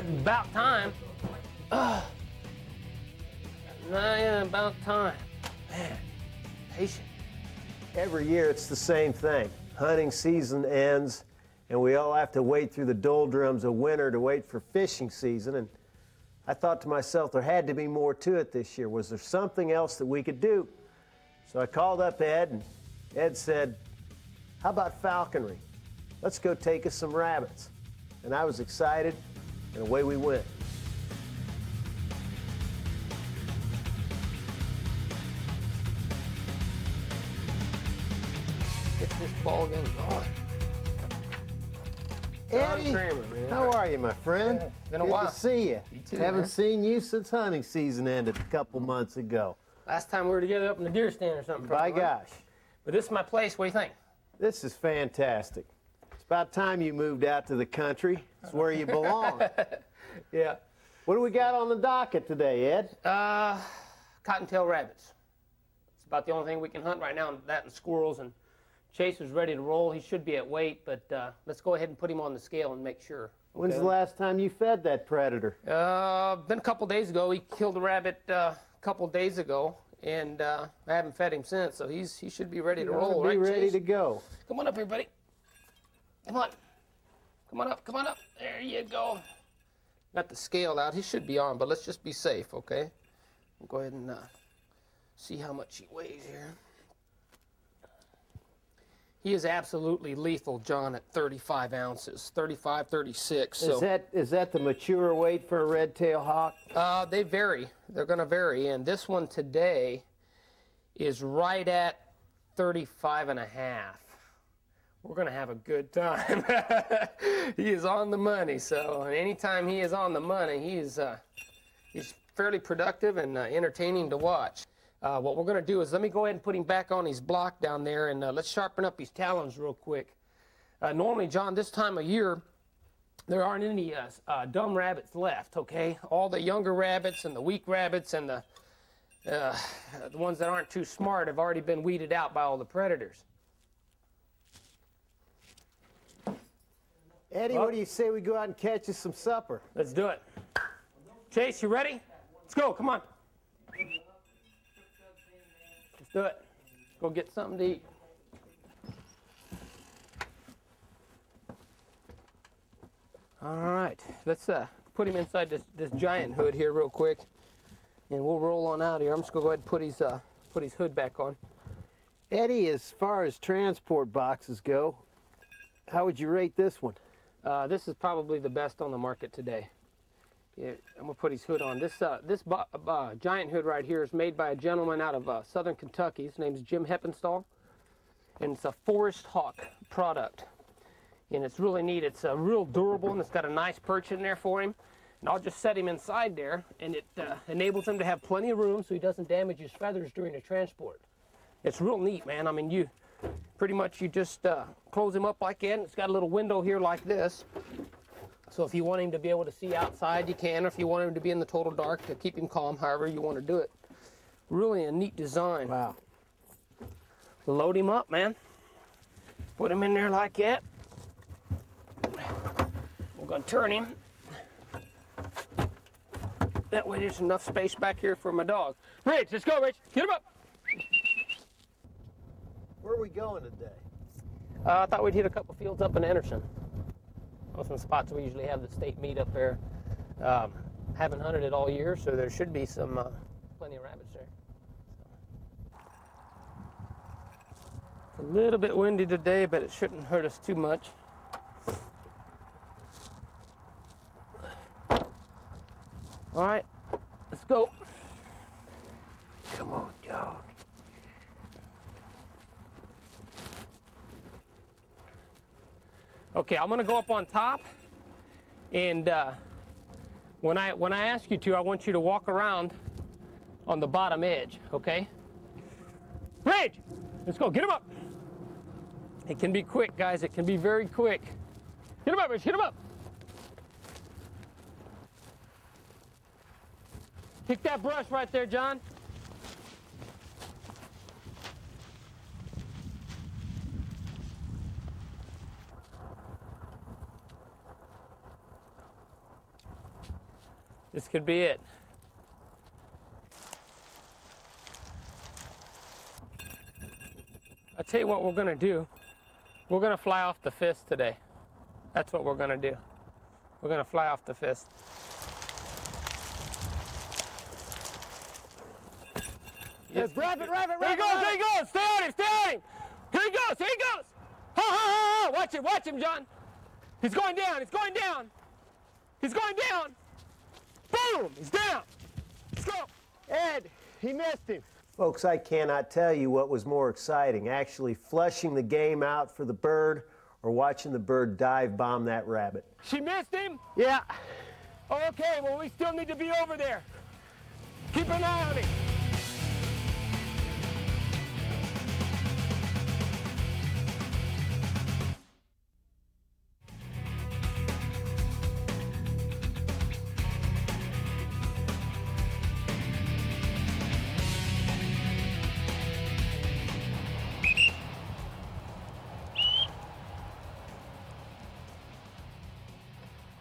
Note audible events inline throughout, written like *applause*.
About time. Ugh. Yeah, about time. Man, patient. Every year it's the same thing. Hunting season ends, and we all have to wait through the doldrums of winter to wait for fishing season. And I thought to myself, there had to be more to it this year. Was there something else that we could do? So I called up Ed, and Ed said, How about falconry? Let's go take us some rabbits. And I was excited, and away we went. Get this ball game going. Eddie, Kramer, how are you, my friend? Yeah, been a Good while. to see you. You too, Haven't man. seen you since hunting season ended a couple months ago. Last time we were together up in the deer stand or something. By gosh, But this is my place. What do you think? this is fantastic. About time you moved out to the country. It's where you belong. *laughs* Yeah. what do we got on the docket today, Ed? Uh, cottontail rabbits. It's about the only thing we can hunt right now. That and squirrels. And Chase is ready to roll. He should be at weight, but uh, let's go ahead and put him on the scale and make sure. When's okay? the last time you fed that predator? Uh, been a couple days ago. He killed a rabbit uh, a couple days ago, and uh, I haven't fed him since. So he's he should be ready to roll, be right, ready Chase? to go. Come on up here, buddy. Come on. Come on up. Come on up. There you go. Got the scale out. He should be on, but let's just be safe, okay? We'll go ahead and uh, see how much he weighs here. He is absolutely lethal, John, at 35 ounces, 35, 36. So Is that is that the mature weight for a red-tailed hawk? uh, they vary. They're going to vary. And this one today is right at 35 and a half. We're going to have a good time. *laughs* he is on the money. So anytime he is on the money, he is, uh, he's fairly productive and uh, entertaining to watch. Uh, what we're going to do is let me go ahead and put him back on his block down there and uh, let's sharpen up his talons real quick. Uh, normally, John, this time of year, there aren't any uh, uh, dumb rabbits left, okay? All the younger rabbits and the weak rabbits and the, the ones that aren't too smart have already been weeded out by all the predators. Eddie, what do you say we go out and catch us some supper? Let's do it. Chase, you ready? Let's go, come on. Let's do it. Go get something to eat. All right, let's uh, put him inside this, this giant hood here real quick, and we'll roll on out here. I'm just gonna go ahead and put his uh, put his hood back on. Eddie, as far as transport boxes go, how would you rate this one? Uh, this is probably the best on the market today. Yeah, I'm gonna put his hood on. This uh, this uh, giant hood right here is made by a gentleman out of uh, Southern Kentucky. His name's Jim Heppenstall, and it's a Forest Hawk product. And it's really neat. It's uh, real durable, and it's got a nice perch in there for him. And I'll just set him inside there, and it uh, enables him to have plenty of room so he doesn't damage his feathers during the transport. It's real neat, man. I mean, you pretty much you just uh, close him up like that. It's got a little window here like this. So if you want him to be able to see outside, you can. Or if you want him to be in the total dark to keep him calm, however you want to do it. Really a neat design. Wow. Load him up, man. Put him in there like that. We're gonna turn him. That way there's enough space back here for my dog. Rich, let's go, Rich. Get him up. Where are we going today? Uh, I thought we'd hit a couple fields up in Anderson. On some spots we usually have the state meet up there. Um, haven't hunted it all year, so there should be some uh, plenty of rabbits there. It's a little bit windy today, but it shouldn't hurt us too much. All right, let's go. Come on, dog. Okay, I'm gonna go up on top, and uh, when I when I ask you to, I want you to walk around on the bottom edge. Okay? Rage! Let's go. Get him up. It can be quick, guys. It can be very quick. Get him up, Rich. Get him up. Kick that brush right there, John. This could be it. I'll tell you what we're gonna do. We're gonna fly off the fist today. That's what we're gonna do. We're gonna fly off the fist. Yes, rabbit, rabbit, rabbit. There he goes, there he goes. Stay on him, stay on him. Here he goes, here he goes. Ha ha ha ha. Watch it, watch him, John. He's going down, he's going down. He's going down. Boom, he's down. Let's go. Ed, he missed him. Folks, I cannot tell you what was more exciting actually flushing the game out for the bird or watching the bird dive bomb that rabbit. She missed him? Yeah. Okay, well, we still need to be over there. Keep an eye on him.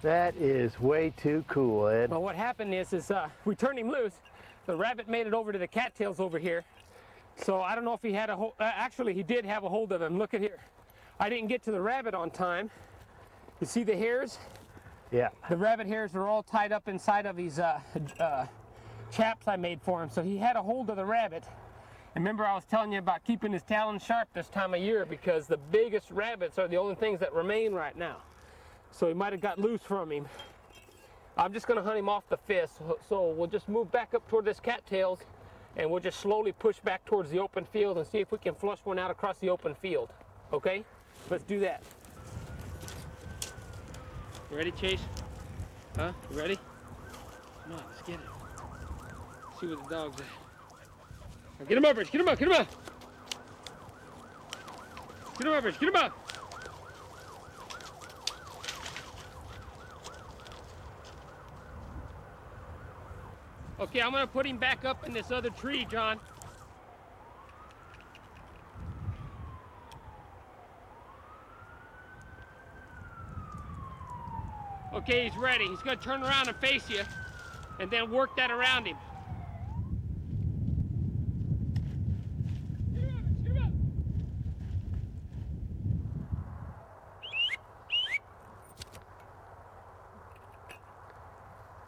That is way too cool, Ed. Well, what happened is, is uh, we turned him loose. The rabbit made it over to the cattails over here. So I don't know if he had a hold. Uh, actually, he did have a hold of him. Look at here. I didn't get to the rabbit on time. You see the hairs? Yeah. The rabbit hairs are all tied up inside of these uh, uh, chaps I made for him. So he had a hold of the rabbit. And remember, I was telling you about keeping his talons sharp this time of year because the biggest rabbits are the only things that remain right now. So he might have got loose from him. I'm just going to hunt him off the fist. So we'll just move back up toward this cattails and we'll just slowly push back towards the open field and see if we can flush one out across the open field. Okay? Let's do that. Ready, Chase? Huh? You ready? Come on, let's get it. See where the dog's at. Now get him up, Rich. Get him up. Get him up. Get him up, Rich. Get him up. Okay, I'm gonna put him back up in this other tree, John. Okay, he's ready. He's gonna turn around and face you, and then work that around him.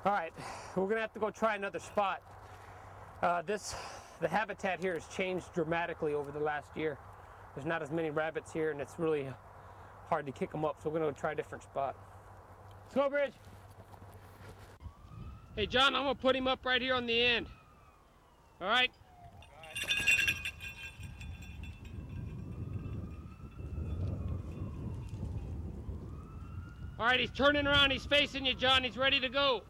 All right, we're gonna have to go try another spot. Uh, this, the habitat here has changed dramatically over the last year. There's not as many rabbits here, and it's really hard to kick them up. So we're gonna go try a different spot. Let's go, Bridge. Hey, John, I'm gonna put him up right here on the end. All right. All right, he's turning around. He's facing you, John. He's ready to go.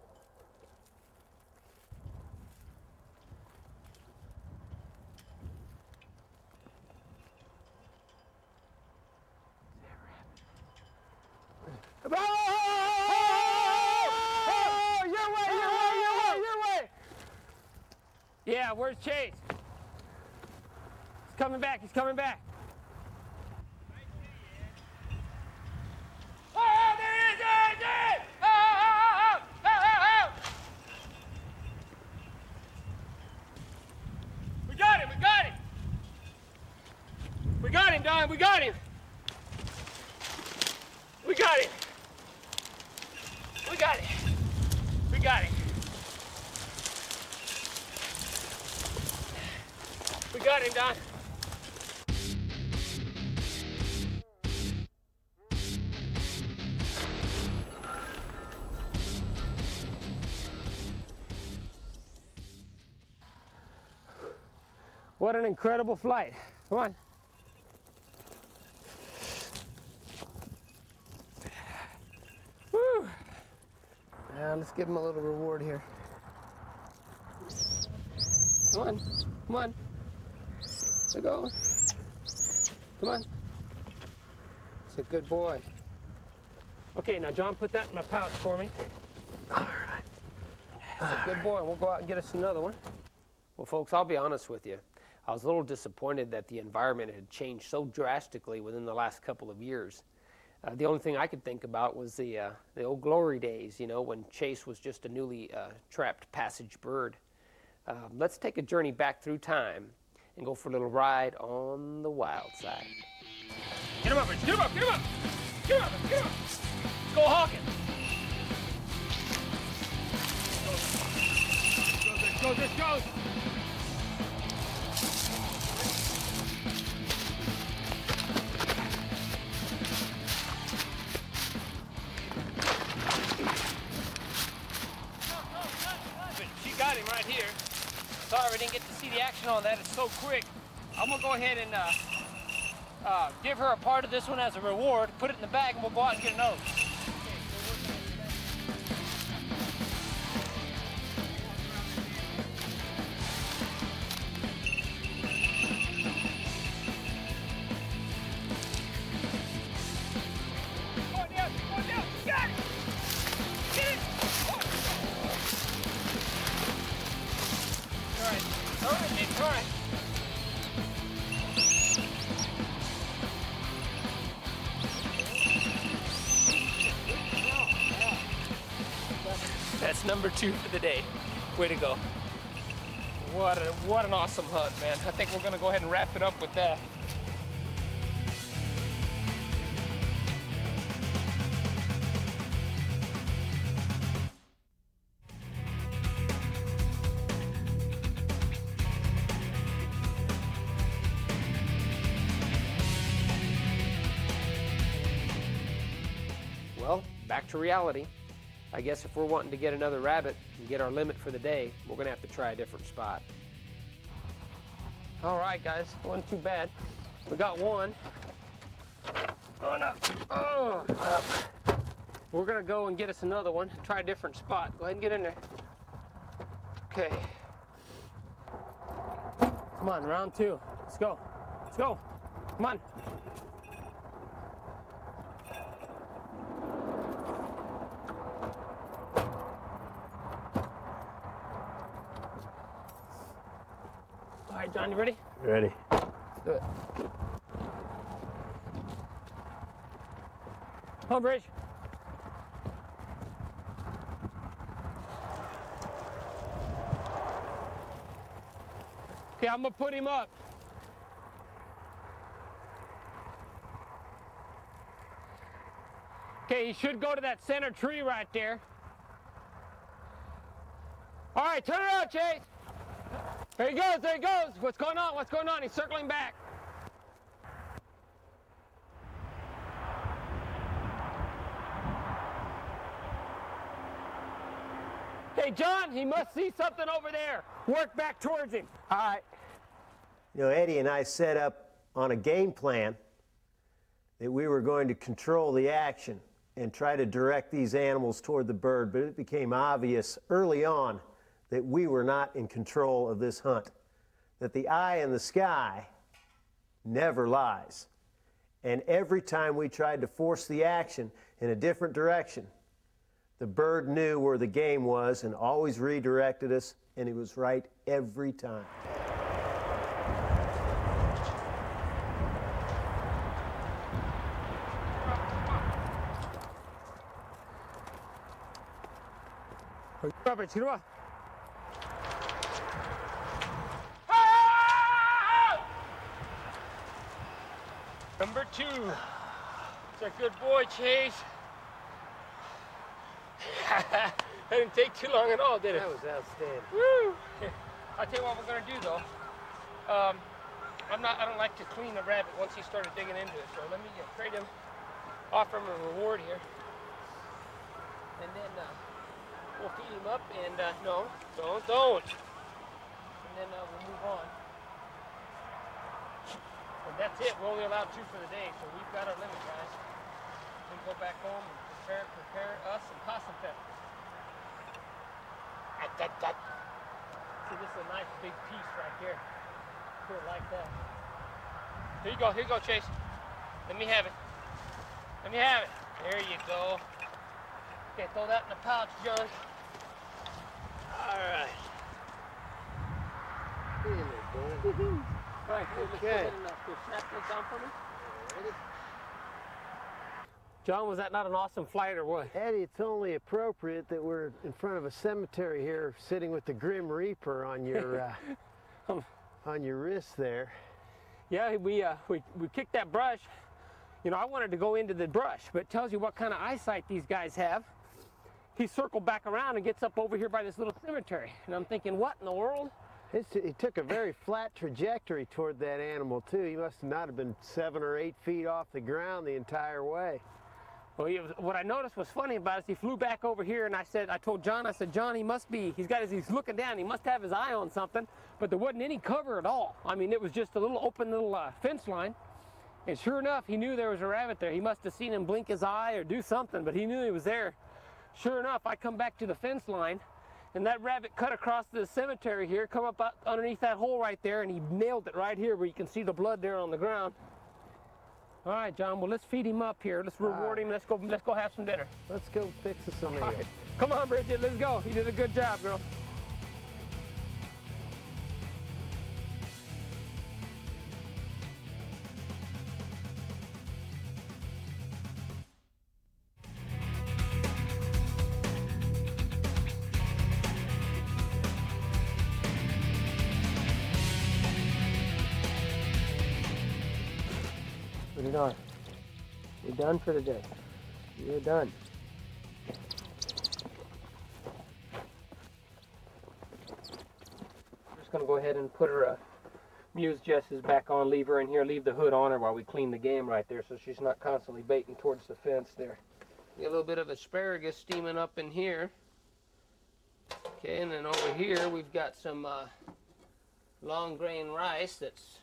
Where's Chase? He's coming back, he's coming back. Oh, there he is, there he is, there he is. Oh, oh, oh, oh, oh. oh, oh, oh we got him, we got him. We got him, Don, we got him. We got it. We got it. We got it. We got him, Don. What an incredible flight. Come on. Woo. Now let's give him a little reward here. Come on, come on. Let's go. Come on. It's a good boy. Okay, now John, put that in my pouch for me. All right. That's a good boy. We'll go out and get us another one. Well, folks, I'll be honest with you. I was a little disappointed that the environment had changed so drastically within the last couple of years. Uh, the only thing I could think about was the uh, the old glory days, you know, when Chase was just a newly uh, trapped passage bird. Um, let's take a journey back through time and go for a little ride on the wild side. Get him up, Rich. Get him up. Get him up. Get him up. Get him up. Go Hawkins. Go, this goes. She got him right here. Sorry we didn't get to see the action on that. It's so quick. I'm gonna go ahead and uh, uh, give her a part of this one as a reward. Put it in the bag, and we'll go out and get another. That's number two for the day. Way to go. What a what an awesome hunt, man. I think we're gonna go ahead and wrap it up with that. Well, back to reality. I guess if we're wanting to get another rabbit and get our limit for the day, we're gonna have to try a different spot. All right, guys, wasn't too bad. We got one. On up. Oh, up. We're gonna go and get us another one. Try a different spot. Go ahead and get in there. Okay. Come on, round two. Let's go. Let's go. Come on. All right, John, you ready? Ready. Let's do it. Come on, Bridge. Okay, I'm gonna put him up. Okay, he should go to that center tree right there. All right, turn around, Chase. There he goes, there he goes. What's going on? What's going on? He's circling back. Hey, John, he must see something over there. Work back towards him. All right. You know, Eddie and I set up on a game plan that we were going to control the action and try to direct these animals toward the bird, but it became obvious early on that we were not in control of this hunt, that the eye in the sky never lies. And every time we tried to force the action in a different direction, the bird knew where the game was and always redirected us, and he was right every time. Robert, you know what? Number two. It's a good boy, Chase. that *laughs* didn't take too long at all, did it? That was outstanding. Woo! *laughs* I'll tell you what we're gonna do though. Um, I'm not. I don't like to clean the rabbit once he started digging into it. So let me uh, trade him, offer him a reward here, and then uh, we'll feed him up. And uh, no, don't, don't. And then uh, we'll move on. And that's it. We're only allowed two for the day, so we've got our limit, guys. We can go back home and prepare prepare us some possum peppers. Ah, that, that. See, this is a nice big piece right here. Put it like that. Here you go, here you go, Chase. Let me have it. Let me have it. There you go. Okay, throw that in the pouch, John. All right. All right, Okay. Snap this down for me. John, was that not an awesome flight or what? Eddie, it's only appropriate that we're in front of a cemetery here, sitting with the Grim Reaper on your *laughs* uh, on your wrist there. Yeah, we, uh, we, we kicked that brush. You know, I wanted to go into the brush, but it tells you what kind of eyesight these guys have. He circled back around and gets up over here by this little cemetery. And I'm thinking, what in the world? It's, he took a very flat trajectory toward that animal too. He must not have been seven or eight feet off the ground the entire way. Well, was, what I noticed was funny about it is he flew back over here, and I said, I told John, I said, John, he must be, he's got his, he's looking down, he must have his eye on something, but there wasn't any cover at all. I mean, it was just a little open little uh, fence line, and sure enough, he knew there was a rabbit there. He must have seen him blink his eye or do something, but he knew he was there. Sure enough, I come back to the fence line, and that rabbit cut across the cemetery here, come up underneath that hole right there, and he nailed it right here where you can see the blood there on the ground. All right, John. Well, let's feed him up here. Let's reward right. him. Let's go. Let's go have some dinner. Let's go fix us some meal. Right. Come on, Bridget. Let's go. You did a good job, girl. You're done for the day. You're done. I'm just gonna go ahead and put her uh, mews jesses back on, leave her in here, leave the hood on her while we clean the game right there so she's not constantly baiting towards the fence there. Get a little bit of asparagus steaming up in here. Okay, and then over here we've got some uh, long grain rice that's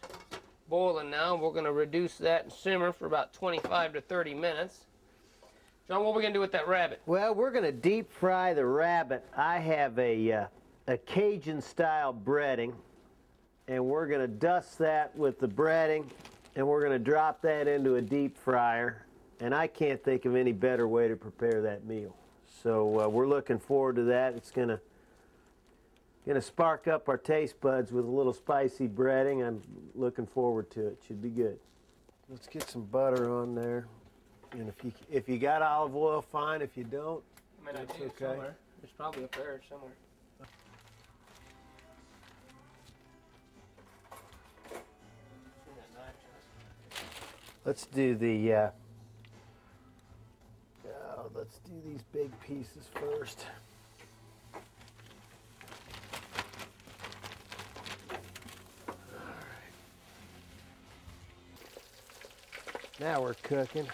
boiling now. We're going to reduce that and simmer for about 25 to 30 minutes. John, what are we going to do with that rabbit? Well, we're going to deep fry the rabbit. I have a, uh, a Cajun style breading, and we're going to dust that with the breading, and we're going to drop that into a deep fryer. And I can't think of any better way to prepare that meal. So uh, we're looking forward to that. It's going to going to spark up our taste buds with a little spicy breading. I'm looking forward to it. Should be good. Let's get some butter on there. And if you if you got olive oil, fine. If you don't, I mean, I That's do okay. somewhere. There's probably up there somewhere. let's do the. Uh, oh, let's do these big pieces first. Now we're cooking.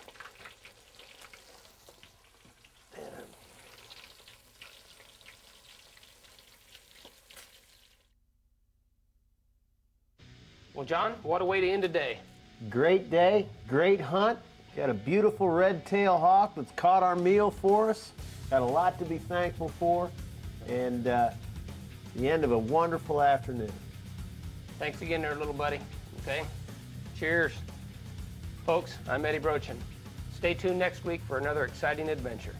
Well, John, what a way to end the day. Great day, great hunt. Got a beautiful red tail hawk that's caught our meal for us. Got a lot to be thankful for, and uh, the end of a wonderful afternoon. Thanks again there, little buddy. Okay? Cheers. Folks, I'm Eddie Brochin. Stay tuned next week for another exciting adventure.